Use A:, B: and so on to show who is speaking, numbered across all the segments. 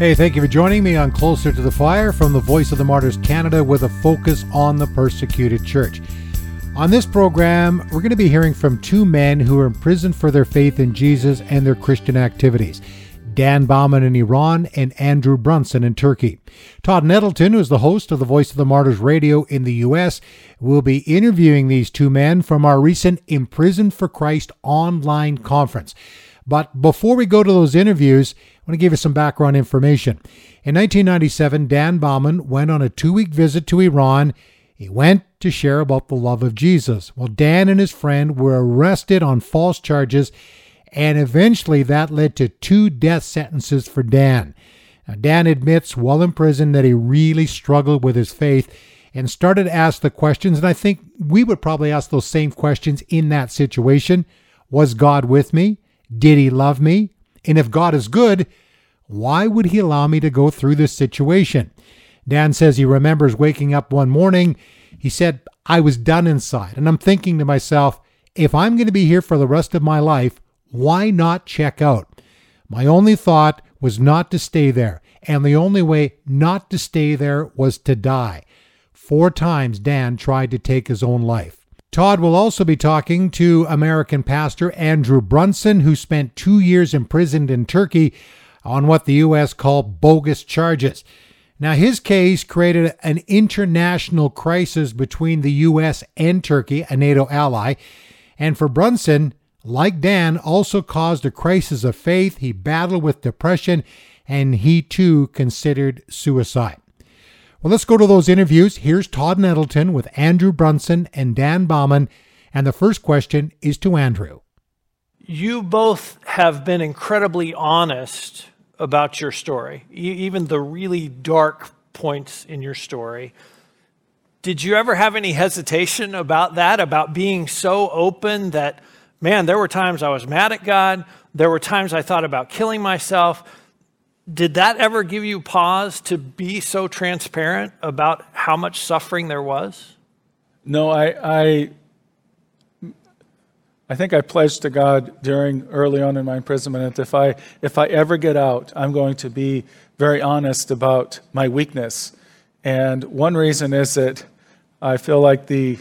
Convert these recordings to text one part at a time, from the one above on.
A: Hey, thank you for joining me on Closer to the Fire from the Voice of the Martyrs Canada with a focus on the persecuted church. On this program, we're going to be hearing from two men who are imprisoned for their faith in Jesus and their Christian activities. Dan Baumann in Iran and Andrew Brunson in Turkey. Todd Nettleton, who is the host of the Voice of the Martyrs radio in the U.S., will be interviewing these two men from our recent Imprisoned for Christ online conference. But before we go to those interviews, I want to give you some background information. In 1997, Dan Baumann went on a two week visit to Iran. He went to share about the love of Jesus. Well, Dan and his friend were arrested on false charges, and eventually that led to two death sentences for Dan. Now, Dan admits while in prison that he really struggled with his faith and started to ask the questions, and I think we would probably ask those same questions in that situation. Was God with me? Did he love me? And if God is good, why would he allow me to go through this situation? Dan says he remembers waking up one morning. He said, I was done inside. And I'm thinking to myself, if I'm going to be here for the rest of my life, why not check out? My only thought was not to stay there. And the only way not to stay there was to die. Four times Dan tried to take his own life. Todd will also be talking to American pastor Andrew Brunson, who spent two years imprisoned in Turkey on what the U.S. called bogus charges. Now, his case created an international crisis between the U.S. and Turkey, a NATO ally. And for Brunson, like Dan, also caused a crisis of faith. He battled with depression and he too considered suicide. Well, let's go to those interviews. Here's Todd Nettleton with Andrew Brunson and Dan Baumann. And the first question is to Andrew.
B: You both have been incredibly honest about your story, even the really dark points in your story. Did you ever have any hesitation about that, about being so open that, man, there were times I was mad at God, there were times I thought about killing myself? Did that ever give you pause to be so transparent about how much suffering there was?
C: No, I, I, I think I pledged to God during early on in my imprisonment that if I, if I ever get out, I'm going to be very honest about my weakness. And one reason is that I feel like the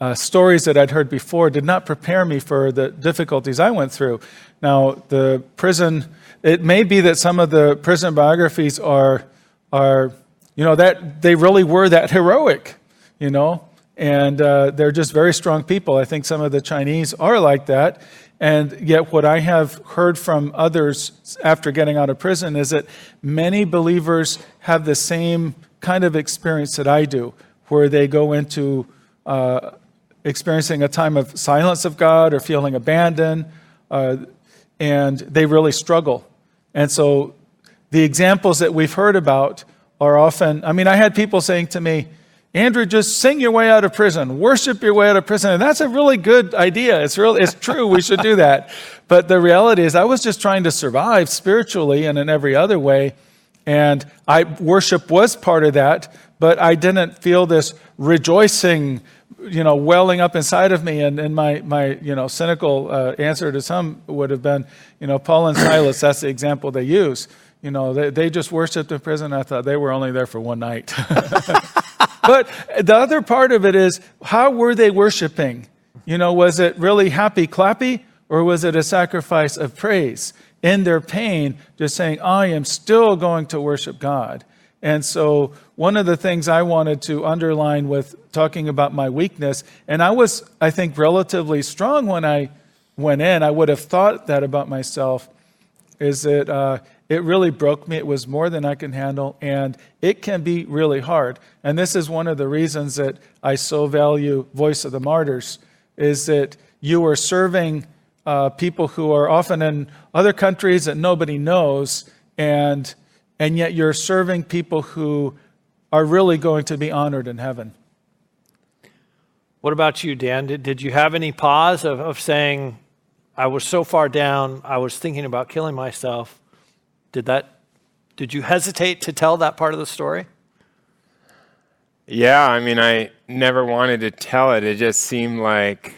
C: uh, stories that I'd heard before did not prepare me for the difficulties I went through. Now, the prison it may be that some of the prison biographies are, are you know, that they really were that heroic, you know, and uh, they're just very strong people. I think some of the Chinese are like that. And yet, what I have heard from others after getting out of prison is that many believers have the same kind of experience that I do, where they go into uh, experiencing a time of silence of God or feeling abandoned. Uh, and they really struggle. And so the examples that we've heard about are often, I mean, I had people saying to me, Andrew, just sing your way out of prison, worship your way out of prison. And that's a really good idea. It's really, it's true. We should do that. But the reality is, I was just trying to survive spiritually and in every other way. And I worship was part of that, but I didn't feel this rejoicing you know, welling up inside of me. And, and my, my, you know, cynical uh, answer to some would have been, you know, Paul and Silas, that's the example they use. You know, they, they just worshiped in prison. I thought they were only there for one night. but the other part of it is, how were they worshiping? You know, was it really happy clappy or was it a sacrifice of praise? In their pain, just saying, I am still going to worship God. And so, one of the things I wanted to underline with talking about my weakness, and I was, I think, relatively strong when I went in, I would have thought that about myself, is that uh, it really broke me. It was more than I can handle, and it can be really hard. And this is one of the reasons that I so value Voice of the Martyrs, is that you are serving uh, people who are often in other countries that nobody knows, and and yet you're serving people who are really going to be honored in heaven.
B: What about you, Dan? Did, did you have any pause of, of saying, I was so far down, I was thinking about killing myself? Did that, did you hesitate to tell that part of the story?
D: Yeah, I mean, I never wanted to tell it. It just seemed like,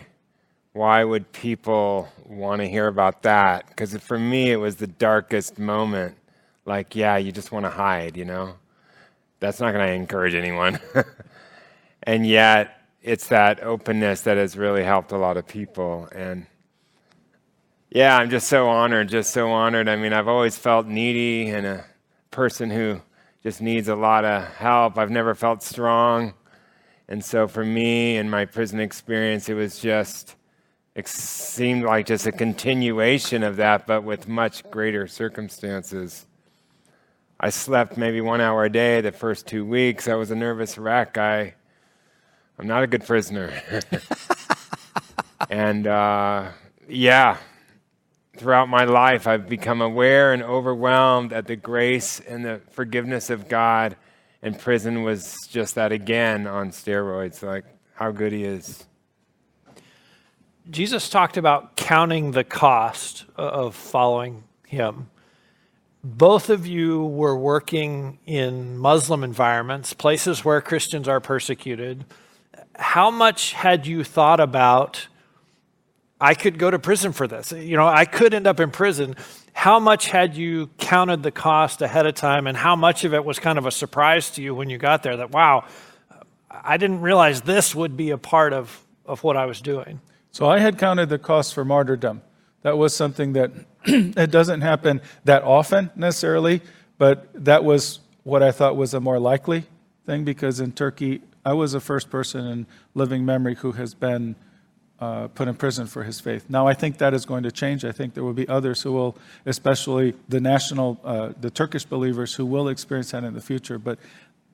D: why would people want to hear about that? Because for me, it was the darkest moment like, yeah, you just want to hide, you know? That's not going to encourage anyone. and yet, it's that openness that has really helped a lot of people. And yeah, I'm just so honored, just so honored. I mean, I've always felt needy and a person who just needs a lot of help. I've never felt strong. And so for me and my prison experience, it was just, it seemed like just a continuation of that, but with much greater circumstances. I slept maybe one hour a day the first two weeks. I was a nervous wreck. I, I'm not a good prisoner. and uh, yeah, throughout my life, I've become aware and overwhelmed at the grace and the forgiveness of God and prison was just that again on steroids, like how good he is.
B: Jesus talked about counting the cost of following him. Both of you were working in Muslim environments, places where Christians are persecuted. How much had you thought about, I could go to prison for this? You know, I could end up in prison how much had you counted the cost ahead of time and how much of it was kind of a surprise to you when you got there that wow i didn't realize this would be a part of, of what i was doing
C: so i had counted the cost for martyrdom that was something that it doesn't happen that often necessarily but that was what i thought was a more likely thing because in turkey i was the first person in living memory who has been uh, put in prison for his faith. Now, I think that is going to change. I think there will be others who will, especially the national, uh, the Turkish believers, who will experience that in the future. But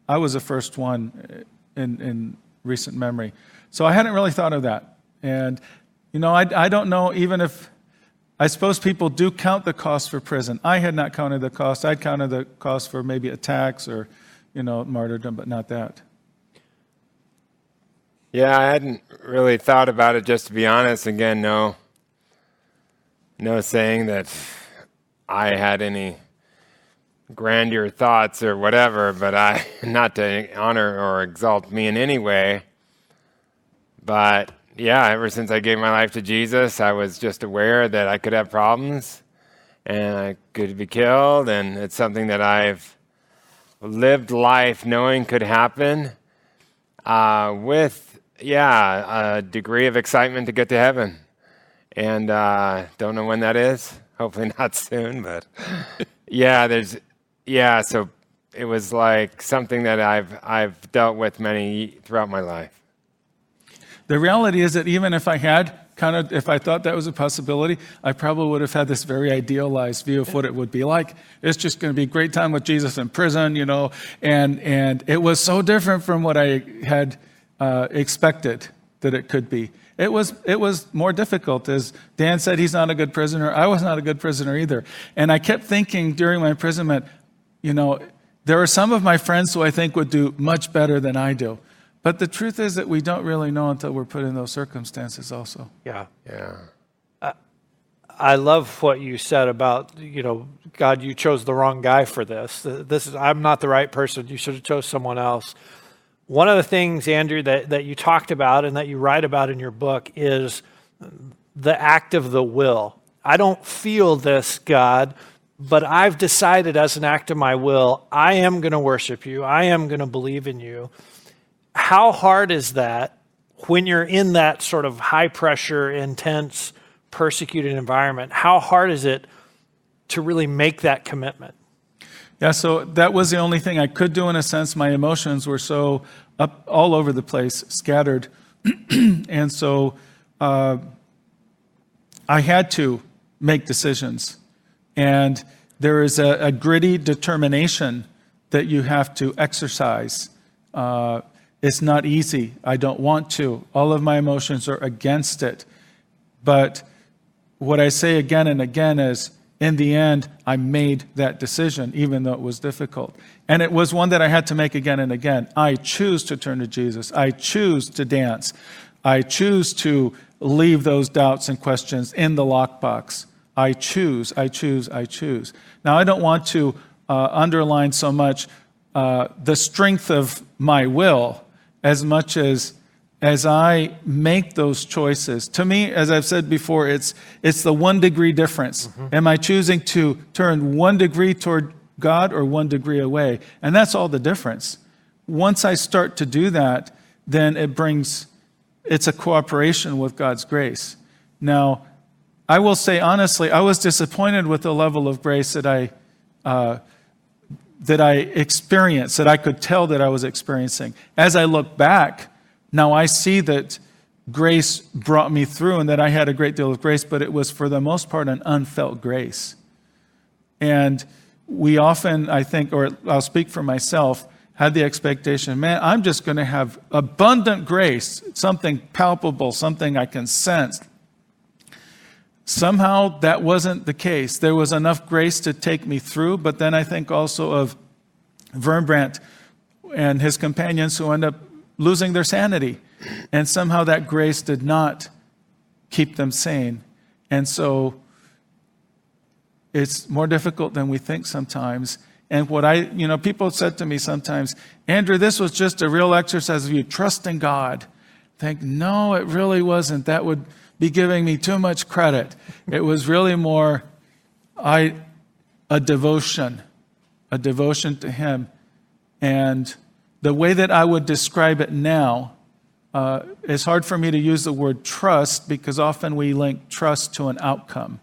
C: I was the first one in, in recent memory. So I hadn't really thought of that. And, you know, I, I don't know even if, I suppose people do count the cost for prison. I had not counted the cost. I'd counted the cost for maybe attacks or, you know, martyrdom, but not that.
D: Yeah, I hadn't really thought about it, just to be honest. Again, no, no saying that I had any grandeur thoughts or whatever, but I, not to honor or exalt me in any way. But yeah, ever since I gave my life to Jesus, I was just aware that I could have problems and I could be killed, and it's something that I've lived life knowing could happen uh, with yeah, a degree of excitement to get to heaven. And uh, don't know when that is. Hopefully not soon, but yeah, there's yeah. So it was like something that I've I've dealt with many throughout my life.
C: The reality is that even if I had kind of if I thought that was a possibility, I probably would have had this very idealized view of what it would be like. It's just going to be a great time with Jesus in prison, you know, and and it was so different from what I had uh, expected that it could be. It was, it was more difficult. As Dan said, he's not a good prisoner. I was not a good prisoner either. And I kept thinking during my imprisonment, you know, there are some of my friends who I think would do much better than I do. But the truth is that we don't really know until we're put in those circumstances also.
B: Yeah.
D: Yeah.
B: I love what you said about, you know, God, you chose the wrong guy for this. This is I'm not the right person. You should have chose someone else. One of the things, Andrew, that, that you talked about and that you write about in your book is the act of the will. I don't feel this, God, but I've decided as an act of my will, I am going to worship you. I am going to believe in you. How hard is that when you're in that sort of high pressure, intense, persecuted environment? How hard is it to really make that commitment?
C: Yeah, so that was the only thing I could do in a sense. My emotions were so up all over the place, scattered. and so uh, I had to make decisions. And there is a, a gritty determination that you have to exercise. Uh, it's not easy. I don't want to. All of my emotions are against it. But what I say again and again is in the end, I made that decision, even though it was difficult. And it was one that I had to make again and again. I choose to turn to Jesus. I choose to dance. I choose to leave those doubts and questions in the lockbox. I choose, I choose, I choose. Now, I don't want to uh, underline so much uh, the strength of my will as much as as I make those choices, to me, as I've said before, it's, it's the one degree difference. Mm-hmm. Am I choosing to turn one degree toward God or one degree away. And that's all the difference. Once I start to do that, then it brings, it's a cooperation with God's grace. Now, I will say honestly, I was disappointed with the level of grace that I, uh, that I experienced, that I could tell that I was experiencing. As I look back, now I see that grace brought me through and that I had a great deal of grace, but it was for the most part an unfelt grace. And we often, I think, or I'll speak for myself, had the expectation, man, I'm just going to have abundant grace, something palpable, something I can sense. Somehow that wasn't the case. There was enough grace to take me through, but then I think also of Wurmbrand and his companions who end up losing their sanity. And somehow that grace did not keep them sane. And so it's more difficult than we think sometimes. And what I, you know, people said to me sometimes, Andrew, this was just a real exercise of you trusting God. Think, no, it really wasn't. That would be giving me too much credit. It was really more I a devotion, a devotion to Him. And the way that I would describe it now, uh, it's hard for me to use the word trust because often we link trust to an outcome.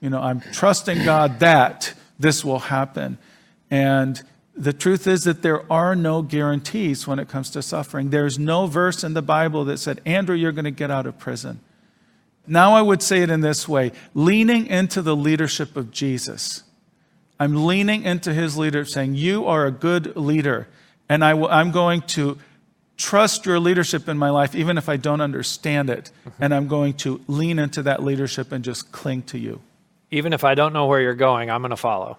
C: You know, I'm trusting God that this will happen. And the truth is that there are no guarantees when it comes to suffering. There's no verse in the Bible that said, Andrew, you're going to get out of prison. Now I would say it in this way leaning into the leadership of Jesus. I'm leaning into his leadership, saying, You are a good leader, and i w- I'm going to trust your leadership in my life, even if I don't understand it. Mm-hmm. And I'm going to lean into that leadership and just cling to you
B: even if I don't know where you're going, I'm going to follow.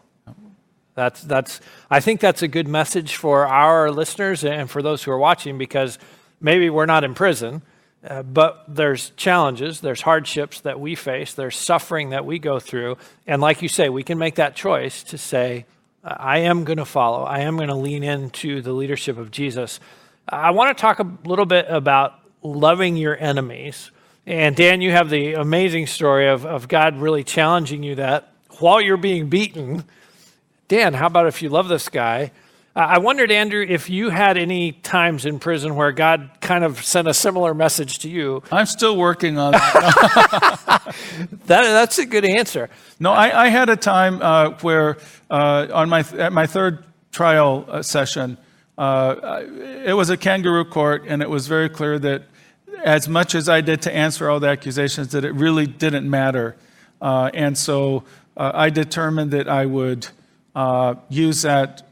B: That's, that's, I think that's a good message for our listeners and for those who are watching because maybe we're not in prison, uh, but there's challenges, there's hardships that we face, there's suffering that we go through. And like you say, we can make that choice to say, I am going to follow, I am going to lean into the leadership of Jesus. I want to talk a little bit about loving your enemies. And Dan, you have the amazing story of, of God really challenging you that while you're being beaten. Dan, how about if you love this guy? I wondered, Andrew, if you had any times in prison where God kind of sent a similar message to you.
C: I'm still working on that.
B: that that's a good answer.
C: No, I, I had a time uh, where uh, on my at my third trial uh, session, uh, it was a kangaroo court, and it was very clear that as much as I did to answer all the accusations, that it really didn't matter. Uh, and so uh, I determined that I would uh, use that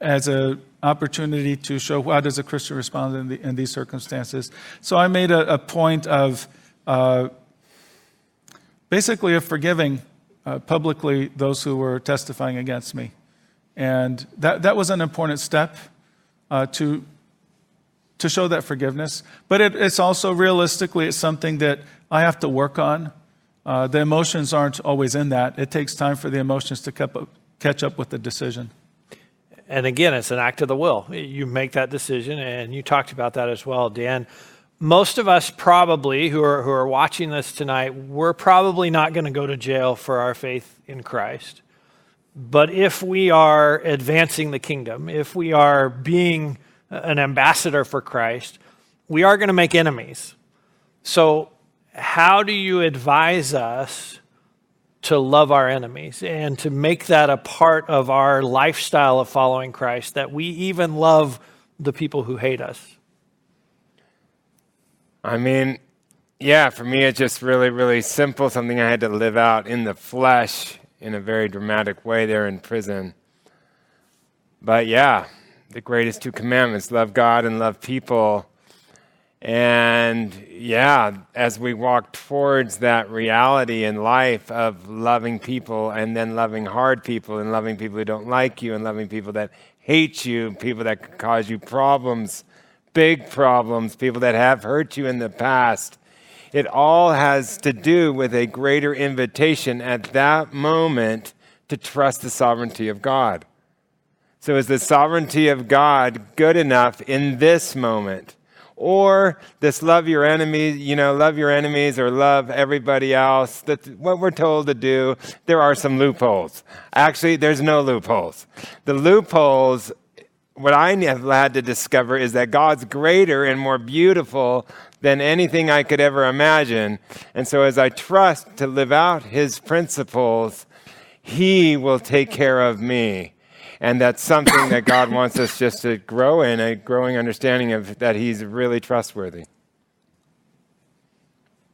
C: as an opportunity to show how does a Christian respond in, the, in these circumstances. So I made a, a point of uh, basically of forgiving uh, publicly those who were testifying against me. And that, that was an important step uh, to to show that forgiveness. But it, it's also realistically, it's something that I have to work on. Uh, the emotions aren't always in that. It takes time for the emotions to up, catch up with the decision.
B: And again, it's an act of the will. You make that decision, and you talked about that as well, Dan. Most of us probably who are, who are watching this tonight, we're probably not going to go to jail for our faith in Christ. But if we are advancing the kingdom, if we are being an ambassador for Christ, we are going to make enemies. So, how do you advise us to love our enemies and to make that a part of our lifestyle of following Christ, that we even love the people who hate us?
D: I mean, yeah, for me, it's just really, really simple, something I had to live out in the flesh in a very dramatic way there in prison. But yeah, the greatest two commandments love God and love people. And yeah, as we walk towards that reality in life of loving people and then loving hard people and loving people who don't like you and loving people that hate you, people that cause you problems, big problems, people that have hurt you in the past, it all has to do with a greater invitation at that moment to trust the sovereignty of God. So, is the sovereignty of God good enough in this moment? Or this love your enemies, you know, love your enemies or love everybody else. That's what we're told to do. There are some loopholes. Actually, there's no loopholes. The loopholes what I have had to discover is that God's greater and more beautiful than anything I could ever imagine. And so, as I trust to live out His principles, He will take care of me. And that's something that God wants us just to grow in a growing understanding of that He's really trustworthy.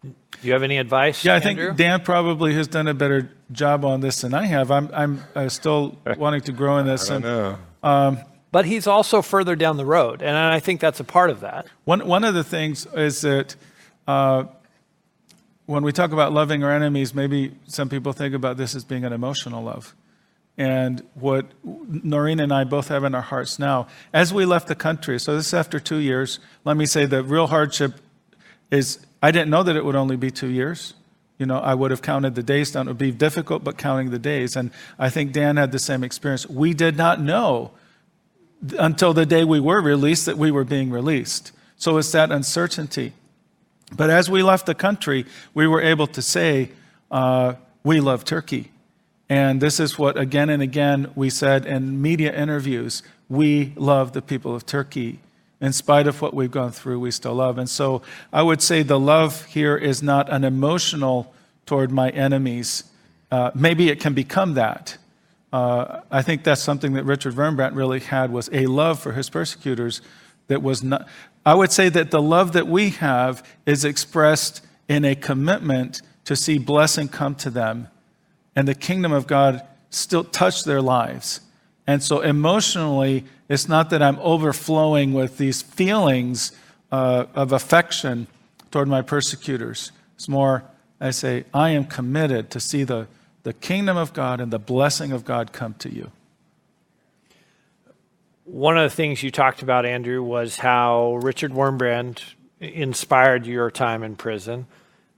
B: Do you have any advice?
C: Yeah, I
B: Andrew?
C: think Dan probably has done a better job on this than I have. I'm, I'm uh, still wanting to grow in this.
D: I don't
C: and,
D: know.
B: But he's also further down the road, and I think that's a part of that.
C: One, one of the things is that uh, when we talk about loving our enemies, maybe some people think about this as being an emotional love. And what Norine and I both have in our hearts now, as we left the country, so this is after two years, let me say the real hardship is I didn't know that it would only be two years. You know, I would have counted the days down. It would be difficult, but counting the days. And I think Dan had the same experience. We did not know until the day we were released that we were being released. So it's that uncertainty. But as we left the country, we were able to say, uh, We love Turkey. And this is what again and again we said in media interviews we love the people of Turkey. In spite of what we've gone through, we still love. And so I would say the love here is not an emotional toward my enemies. Uh, maybe it can become that. Uh, I think that's something that Richard Wurmbrand really had was a love for his persecutors that was not. I would say that the love that we have is expressed in a commitment to see blessing come to them and the kingdom of God still touch their lives. And so emotionally, it's not that I'm overflowing with these feelings uh, of affection toward my persecutors. It's more, I say, I am committed to see the, the kingdom of God and the blessing of God come to you.
B: One of the things you talked about, Andrew, was how Richard Wurmbrand inspired your time in prison.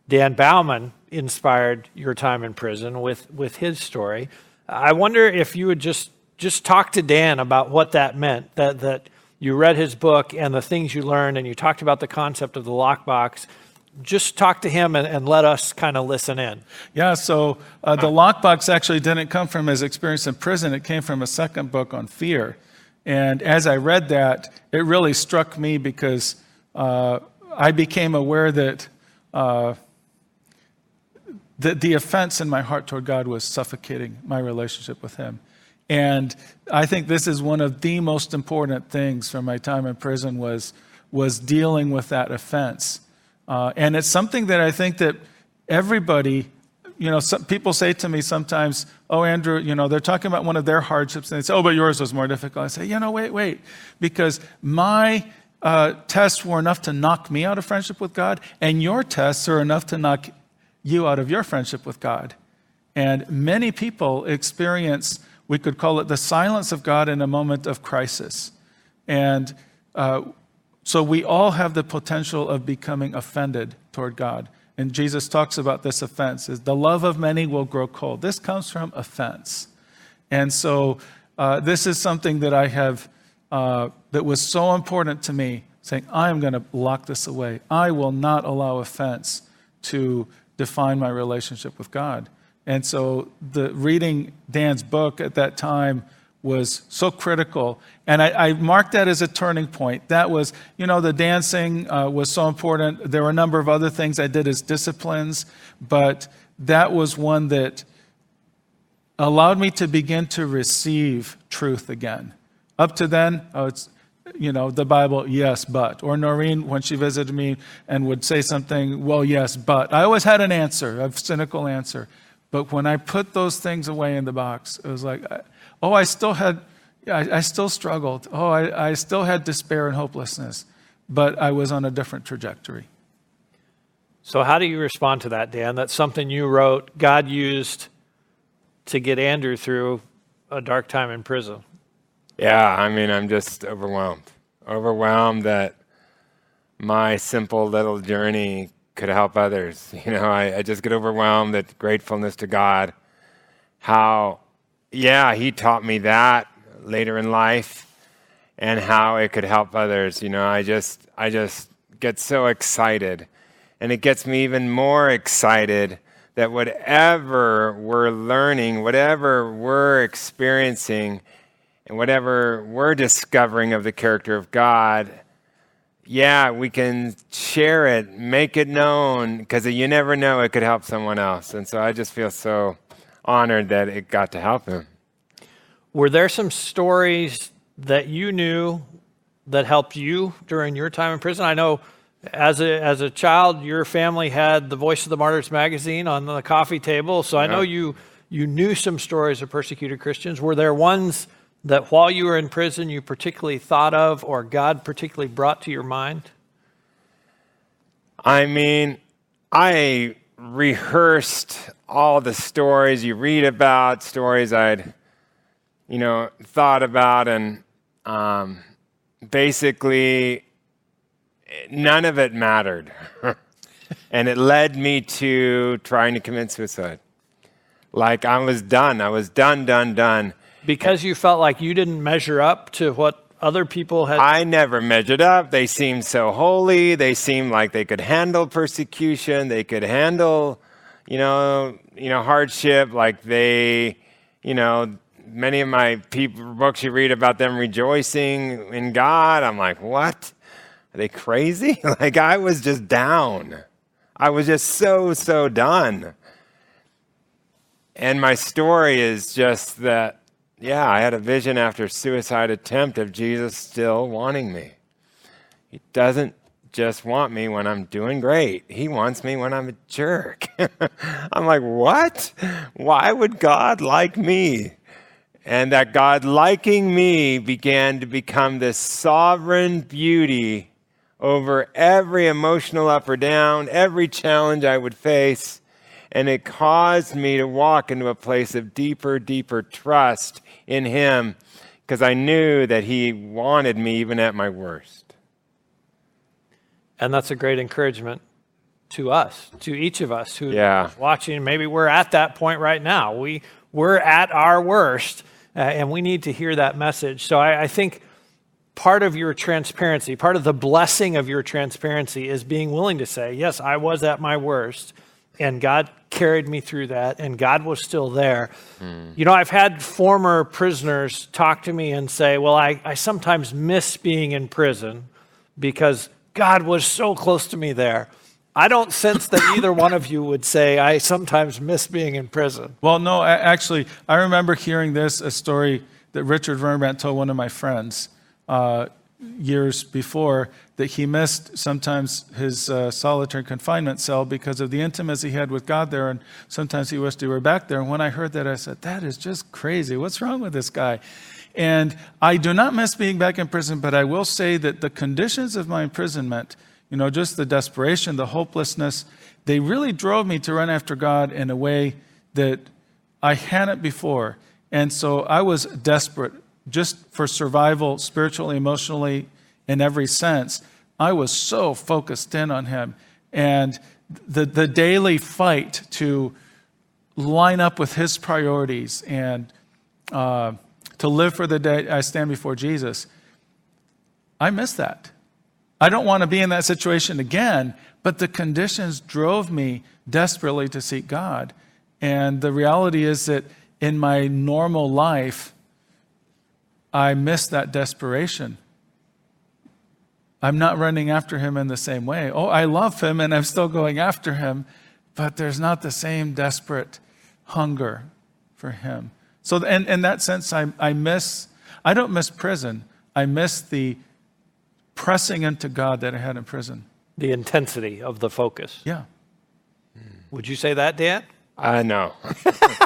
B: Dan Baumann inspired your time in prison with, with his story. I wonder if you would just just talk to Dan about what that meant. That that you read his book and the things you learned, and you talked about the concept of the lockbox. Just talk to him and, and let us kind of listen in.
C: Yeah, so uh, the lockbox actually didn't come from his experience in prison. It came from a second book on fear. And as I read that, it really struck me because uh, I became aware that uh, the, the offense in my heart toward God was suffocating my relationship with Him. And I think this is one of the most important things from my time in prison was, was dealing with that offense. Uh, and it's something that I think that everybody, you know, some, people say to me sometimes, oh, Andrew, you know, they're talking about one of their hardships, and they say, oh, but yours was more difficult. I say, you know, wait, wait, because my uh, tests were enough to knock me out of friendship with God, and your tests are enough to knock you out of your friendship with God. And many people experience, we could call it the silence of God in a moment of crisis. And uh, so we all have the potential of becoming offended toward God. And Jesus talks about this offense is the love of many will grow cold. This comes from offense. And so uh, this is something that I have, uh, that was so important to me, saying, I am going to lock this away. I will not allow offense to define my relationship with God. And so the reading Dan's book at that time was so critical. And I, I marked that as a turning point. That was, you know, the dancing uh, was so important. There were a number of other things I did as disciplines, but that was one that allowed me to begin to receive truth again. Up to then, oh, it's you know, the Bible, yes, but. Or Norine, when she visited me and would say something, well, yes, but. I always had an answer, a cynical answer. But when I put those things away in the box, it was like, oh, I still had, I, I still struggled. Oh, I, I still had despair and hopelessness. But I was on a different trajectory.
B: So, how do you respond to that, Dan? That's something you wrote, God used to get Andrew through a dark time in prison.
D: Yeah, I mean, I'm just overwhelmed. Overwhelmed that my simple little journey could help others. You know, I, I just get overwhelmed at gratefulness to God. How, yeah, He taught me that later in life and how it could help others. You know, I just, I just get so excited. And it gets me even more excited that whatever we're learning, whatever we're experiencing, and whatever we're discovering of the character of God, yeah, we can share it, make it known, because you never know, it could help someone else. And so I just feel so honored that it got to help him.
B: Were there some stories that you knew that helped you during your time in prison? I know as a, as a child, your family had the Voice of the Martyrs magazine on the coffee table. So I know you, you knew some stories of persecuted Christians. Were there ones that while you were in prison you particularly thought of or God particularly brought to your mind?
D: I mean, I rehearsed all the stories you read about, stories I'd, you know, thought about, and um, basically none of it mattered. and it led me to trying to commit suicide. Like I was done. I was done, done, done.
B: Because you felt like you didn't measure up to what other people had.
D: I never measured up. They seemed so holy. They seemed like they could handle persecution. They could handle, you know, you know, hardship. Like they, you know, many of my people, books you read about them rejoicing in God. I'm like, what? Are they crazy? like I was just down. I was just so, so done. And my story is just that, yeah, I had a vision after suicide attempt of Jesus still wanting me. He doesn't just want me when I'm doing great. He wants me when I'm a jerk. I'm like, what? Why would God like me? And that God liking me began to become this sovereign beauty over every emotional up or down, every challenge I would face. And it caused me to walk into a place of deeper, deeper trust in Him because I knew that He wanted me even at my worst.
B: And that's a great encouragement to us, to each of us who
D: yeah.
B: watching. Maybe we're at that point right now. We, we're at our worst, uh, and we need to hear that message. So I, I think part of your transparency, part of the blessing of your transparency is being willing to say, Yes, I was at my worst, and God carried me through that, and God was still there. Mm. You know, I've had former prisoners talk to me and say, Well, I, I sometimes miss being in prison because God was so close to me there. I don't sense that either one of you would say, I sometimes miss being in prison.
C: Well, no, actually, I remember hearing this, a story that Richard Wurmbrand told one of my friends uh, years before that he missed sometimes his uh, solitary confinement cell because of the intimacy he had with God there, and sometimes he wished he were back there. And when I heard that, I said, That is just crazy. What's wrong with this guy? And I do not miss being back in prison, but I will say that the conditions of my imprisonment, you know, just the desperation, the hopelessness, they really drove me to run after God in a way that I hadn't before. And so I was desperate just for survival, spiritually, emotionally, in every sense, I was so focused in on him. And the, the daily fight to line up with his priorities and uh, to live for the day I stand before Jesus, I miss that. I don't want to be in that situation again, but the conditions drove me desperately to seek God. And the reality is that in my normal life, I miss that desperation. I'm not running after him in the same way. Oh, I love him and I'm still going after him, but there's not the same desperate hunger for him. So, in, in that sense, I, I miss, I don't miss prison. I miss the pressing into God that I had in prison.
B: The intensity of the focus.
C: Yeah.
B: Would you say that, Dan?
D: I uh, know.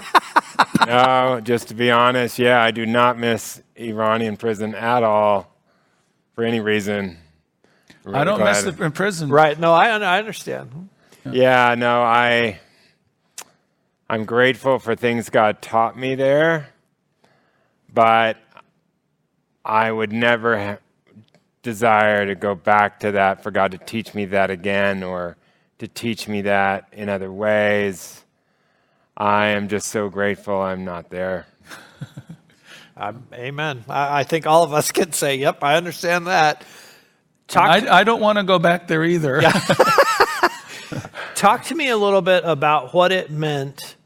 D: no, just to be honest, yeah, I do not miss Iranian prison at all for any reason.
C: Really I don't glad. miss it in prison.
B: Right. No, I, I understand.
D: Yeah. yeah, no, I I'm grateful for things God taught me there, but I would never ha- desire to go back to that for God to teach me that again or to teach me that in other ways. I am just so grateful I'm not there.
B: um, amen. I, I think all of us can say, yep, I understand that. Talk
C: I, I don't want to go back there either.
B: Talk to me a little bit about what it meant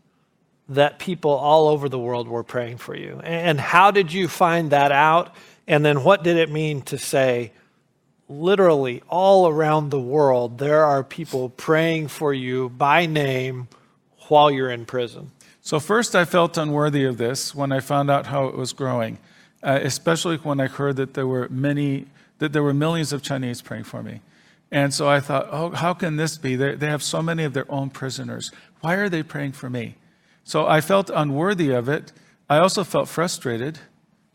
B: that people all over the world were praying for you. And how did you find that out? And then what did it mean to say, literally all around the world, there are people praying for you by name while you're in prison?
C: So, first, I felt unworthy of this when I found out how it was growing, uh, especially when I heard that there were many, that there were millions of Chinese praying for me. And so I thought, oh, how can this be? They, they have so many of their own prisoners. Why are they praying for me? So I felt unworthy of it. I also felt frustrated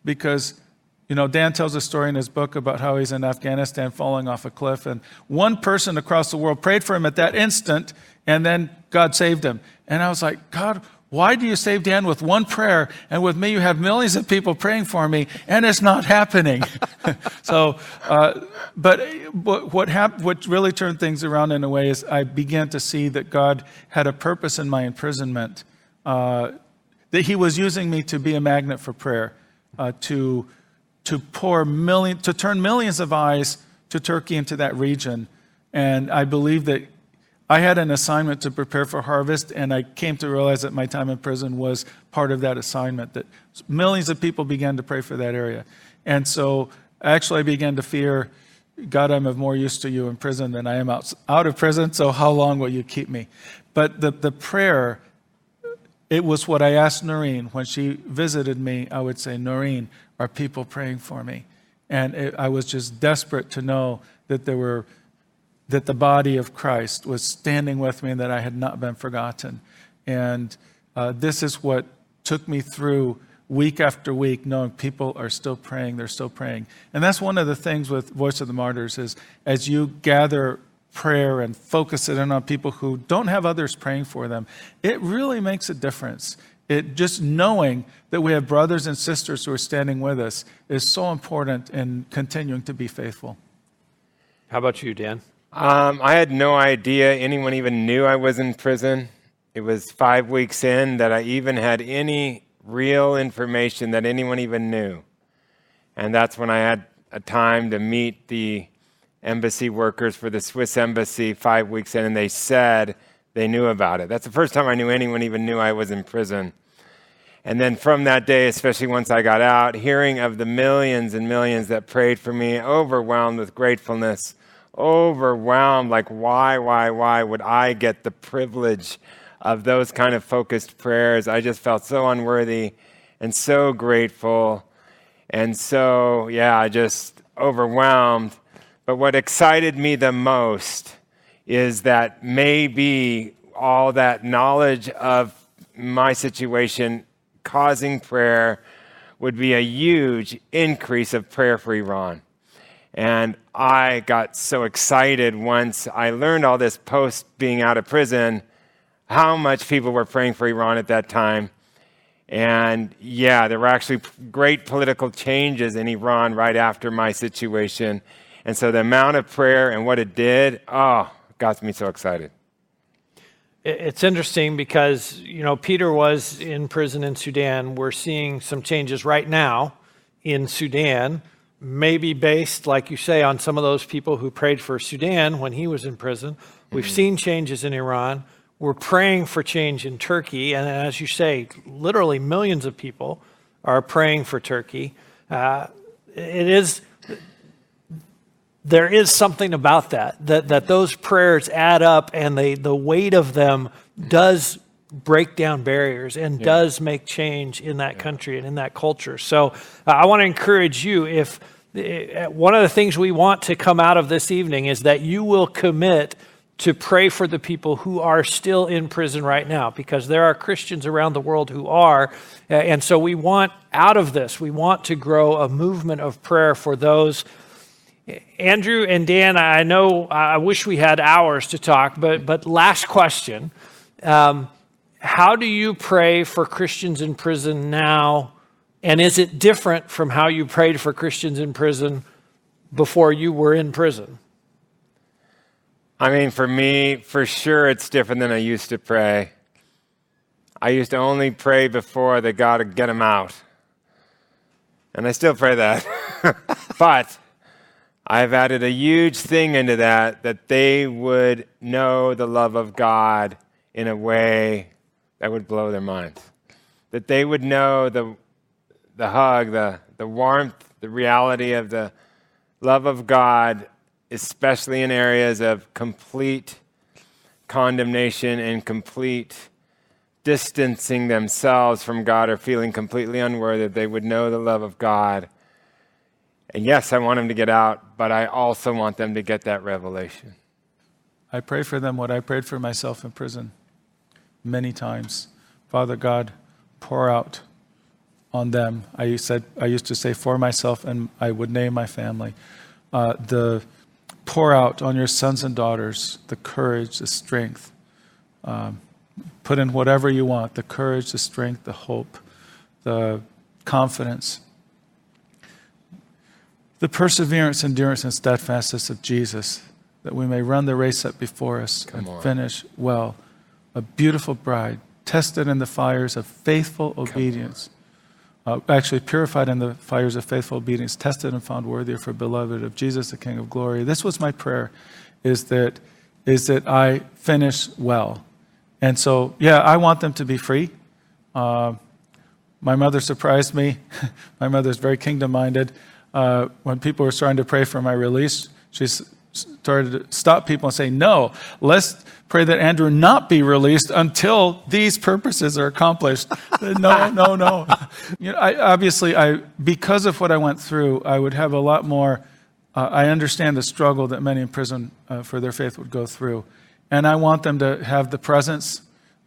C: because, you know, Dan tells a story in his book about how he's in Afghanistan falling off a cliff, and one person across the world prayed for him at that instant, and then God saved him. And I was like, God, why do you save Dan with one prayer, and with me you have millions of people praying for me, and it's not happening? so, uh, but what, hap- what really turned things around in a way is I began to see that God had a purpose in my imprisonment, uh, that He was using me to be a magnet for prayer, uh, to to pour million, to turn millions of eyes to Turkey into that region, and I believe that I had an assignment to prepare for harvest, and I came to realize that my time in prison was part of that assignment, that millions of people began to pray for that area. And so actually, I began to fear God, I'm of more use to you in prison than I am out, out of prison, so how long will you keep me? But the, the prayer, it was what I asked Norine when she visited me. I would say, Norine, are people praying for me? And it, I was just desperate to know that there were that the body of Christ was standing with me and that I had not been forgotten. And uh, this is what took me through week after week, knowing people are still praying, they're still praying. And that's one of the things with Voice of the Martyrs is as you gather prayer and focus it in on people who don't have others praying for them, it really makes a difference. It just knowing that we have brothers and sisters who are standing with us is so important in continuing to be faithful.
B: How about you, Dan?
D: Um, I had no idea anyone even knew I was in prison. It was five weeks in that I even had any real information that anyone even knew. And that's when I had a time to meet the embassy workers for the Swiss embassy five weeks in, and they said they knew about it. That's the first time I knew anyone even knew I was in prison. And then from that day, especially once I got out, hearing of the millions and millions that prayed for me, overwhelmed with gratefulness overwhelmed like why why why would i get the privilege of those kind of focused prayers? I just felt so unworthy and so grateful. And so yeah just overwhelmed. But what excited me the most is that maybe all that knowledge of my situation causing prayer would be a huge increase of prayer for iran and I got so excited once I learned all this post being out of prison, how much people were praying for Iran at that time. And yeah, there were actually great political changes in Iran right after my situation. And so the amount of prayer and what it did, oh, got me so excited.
B: It's interesting because, you know, Peter was in prison in Sudan. We're seeing some changes right now in Sudan maybe based, like you say, on some of those people who prayed for Sudan when he was in prison. We've mm-hmm. seen changes in Iran. We're praying for change in Turkey. And as you say, literally millions of people are praying for Turkey. Uh, it is. There is something about that, that, that those prayers add up and they, the weight of them does break down barriers and yeah. does make change in that yeah. country and in that culture. So uh, I want to encourage you if uh, one of the things we want to come out of this evening is that you will commit to pray for the people who are still in prison right now because there are Christians around the world who are. Uh, and so we want out of this, we want to grow a movement of prayer for those. Andrew and Dan, I know I wish we had hours to talk, but, but last question. Um, how do you pray for Christians in prison now? And is it different from how you prayed for Christians in prison before you were in prison?
D: I mean, for me, for sure, it's different than I used to pray. I used to only pray before that God would get them out. And I still pray that. but I've added a huge thing into that that they would know the love of God in a way that would blow their minds. That they would know the, the hug, the, the warmth, the reality of the love of God, especially in areas of complete condemnation and complete distancing themselves from God or feeling completely unworthy, they would know the love of God. And yes, I want them to get out, but I also want them to get that revelation.
C: I pray for them what I prayed for myself in prison many times. Father God, pour out on them. I said I used to say for myself, and I would name my family. Uh, the pour out on your sons and daughters the courage, the strength. Um, put in whatever you want the courage, the strength, the hope, the confidence, the perseverance, endurance, and steadfastness of Jesus, that we may run the race set before us
D: Come
C: and
D: on.
C: finish well. A beautiful bride, tested in the fires of faithful obedience. Uh, actually, purified in the fires of faithful obedience, tested and found worthy for beloved of Jesus, the King of glory. This was my prayer, is that, is that I finish well. And so, yeah, I want them to be free. Uh, my mother surprised me. my mother's very kingdom minded. Uh, when people were starting to pray for my release, she started to stop people and say, No, let's pray that Andrew not be released until these purposes are accomplished. no, no, no. You know, I, obviously, I, because of what I went through, I would have a lot more. Uh, I understand the struggle that many in prison uh, for their faith would go through. And I want them to have the presence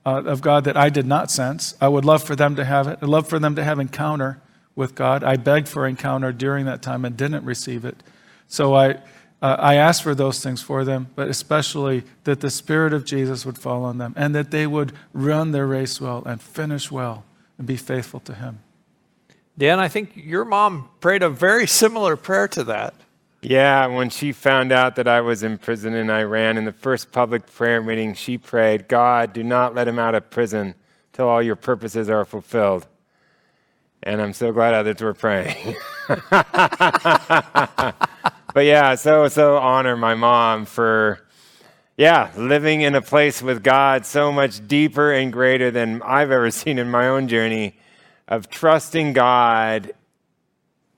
C: uh, of God that I did not sense. I would love for them to have it. I'd love for them to have encounter with God. I begged for encounter during that time and didn't receive it. So I, uh, I asked for those things for them, but especially that the Spirit of Jesus would fall on them and that they would run their race well and finish well and be faithful to Him.
B: Dan, I think your mom prayed a very similar prayer to that.
D: Yeah, when she found out that I was in prison in Iran, in the first public prayer meeting, she prayed, God, do not let him out of prison till all your purposes are fulfilled. And I'm so glad others were praying. but yeah, so, so honor my mom for, yeah, living in a place with God so much deeper and greater than I've ever seen in my own journey of trusting God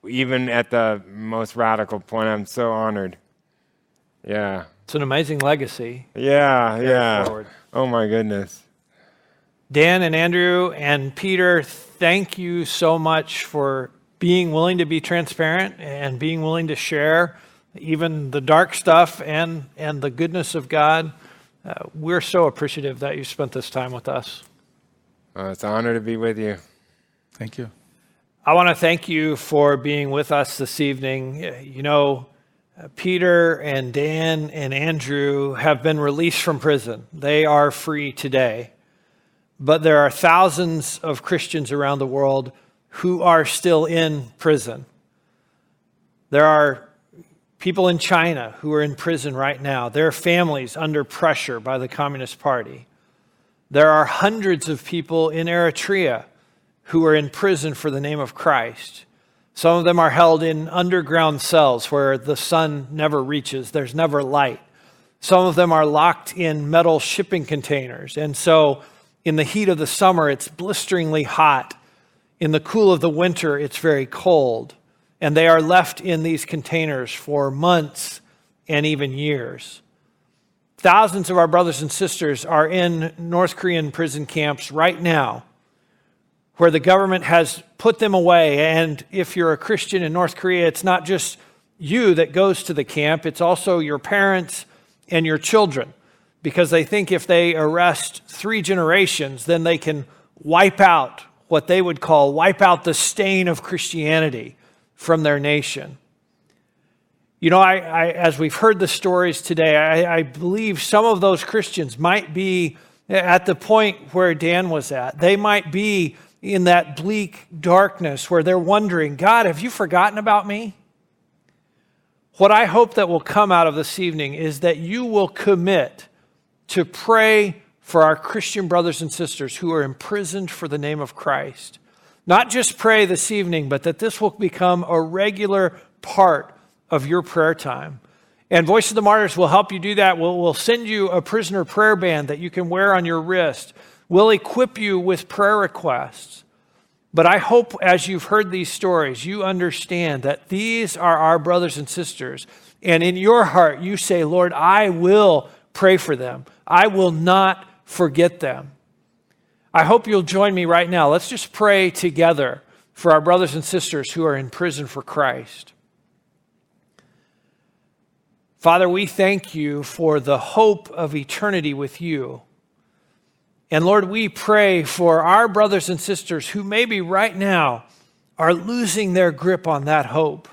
D: even at the most radical point. I'm so honored. Yeah.
B: It's an amazing legacy.
D: Yeah, yeah.
B: forward.
D: Oh my goodness.
B: Dan and Andrew and Peter, thank you so much for being willing to be transparent and being willing to share even the dark stuff and, and the goodness of God. Uh, we're so appreciative that you spent this time with us.
D: Oh, it's an honor to be with you.
C: Thank you.
B: I want to thank you for being with us this evening. You know, uh, Peter and Dan and Andrew have been released from prison. They are free today. But there are thousands of Christians around the world who are still in prison. There are people in China who are in prison right now. There are families under pressure by the Communist Party. There are hundreds of people in Eritrea who are in prison for the name of Christ. Some of them are held in underground cells where the sun never reaches, there's never light. Some of them are locked in metal shipping containers. And so, in the heat of the summer, it's blisteringly hot. In the cool of the winter, it's very cold. And they are left in these containers for months and even years. Thousands of our brothers and sisters are in North Korean prison camps right now where the government has put them away. And if you're a Christian in North Korea, it's not just you that goes to the camp, it's also your parents and your children, because they think if they arrest three generations, then they can wipe out what they would call wipe out the stain of Christianity from their nation. You know, I, I, as we've heard the stories today, I, I believe some of those Christians might be at the point where Dan was at. They might be in that bleak darkness where they're wondering, God, have you forgotten about me? What I hope that will come out of this evening is that you will commit to pray for our Christian brothers and sisters who are imprisoned for the name of Christ. Not just pray this evening, but that this will become a regular part of your prayer time. And Voice of the Martyrs will help you do that. We'll, we'll send you a prisoner prayer band that you can wear on your wrist. We'll equip you with prayer requests. But I hope as you've heard these stories, you understand that these are our brothers and sisters. And in your heart, you say, Lord, I will pray for them. I will not forget them. I hope you'll join me right now. Let's just pray together for our brothers and sisters who are in prison for Christ. Father, we thank you for the hope of eternity with you. And Lord, we pray for our brothers and sisters who maybe right now are losing their grip on that hope.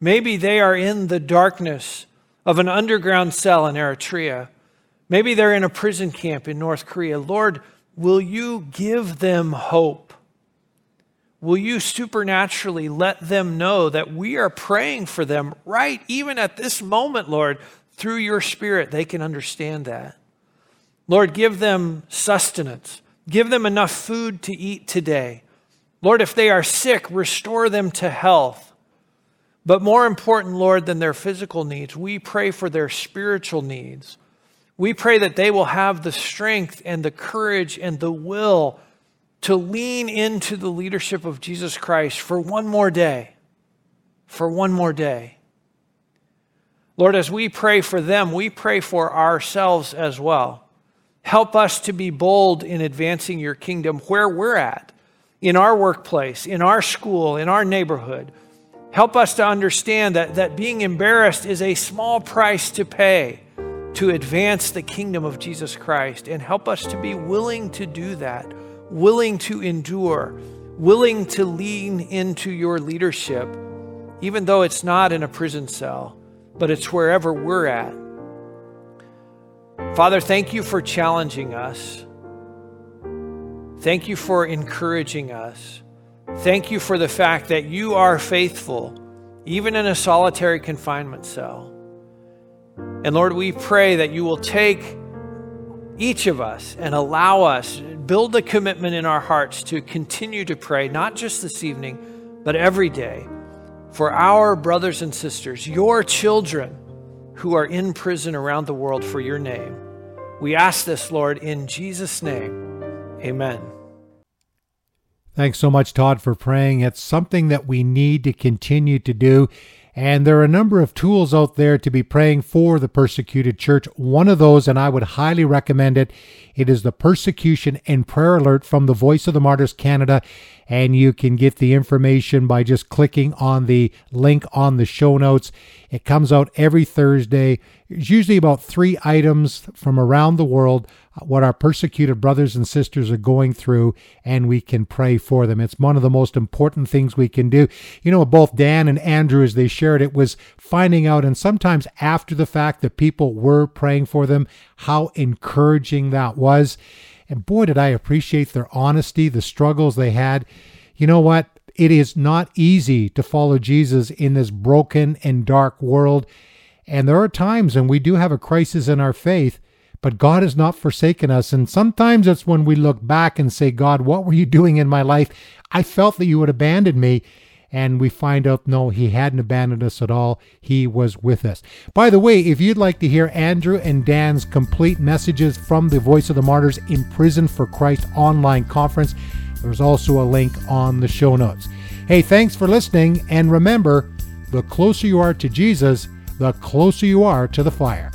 B: Maybe they are in the darkness of an underground cell in Eritrea. Maybe they're in a prison camp in North Korea. Lord, will you give them hope? Will you supernaturally let them know that we are praying for them right even at this moment, Lord, through your Spirit? They can understand that. Lord, give them sustenance. Give them enough food to eat today. Lord, if they are sick, restore them to health. But more important, Lord, than their physical needs, we pray for their spiritual needs. We pray that they will have the strength and the courage and the will to lean into the leadership of Jesus Christ for one more day. For one more day. Lord, as we pray for them, we pray for ourselves as well. Help us to be bold in advancing your kingdom where we're at, in our workplace, in our school, in our neighborhood. Help us to understand that, that being embarrassed is a small price to pay to advance the kingdom of Jesus Christ. And help us to be willing to do that, willing to endure, willing to lean into your leadership, even though it's not in a prison cell, but it's wherever we're at. Father, thank you for challenging us. Thank you for encouraging us. Thank you for the fact that you are faithful, even in a solitary confinement cell. And Lord, we pray that you will take each of us and allow us, build a commitment in our hearts to continue to pray, not just this evening, but every day, for our brothers and sisters, your children who are in prison around the world for your name. We ask this, Lord, in Jesus' name. Amen.
A: Thanks so much, Todd, for praying. It's something that we need to continue to do. And there are a number of tools out there to be praying for the persecuted church. One of those, and I would highly recommend it, it is the Persecution and Prayer Alert from the Voice of the Martyrs Canada. And you can get the information by just clicking on the link on the show notes. It comes out every Thursday. It's usually about three items from around the world, uh, what our persecuted brothers and sisters are going through, and we can pray for them. It's one of the most important things we can do. You know, both Dan and Andrew, as they shared it, was finding out, and sometimes after the fact, that people were praying for them, how encouraging that was. And boy, did I appreciate their honesty, the struggles they had. You know what? It is not easy to follow Jesus in this broken and dark world. And there are times when we do have a crisis in our faith, but God has not forsaken us. And sometimes it's when we look back and say, God, what were you doing in my life? I felt that you had abandoned me. And we find out, no, he hadn't abandoned us at all. He was with us. By the way, if you'd like to hear Andrew and Dan's complete messages from the Voice of the Martyrs in Prison for Christ online conference, there's also a link on the show notes. Hey, thanks for listening. And remember, the closer you are to Jesus, the closer you are to the fire.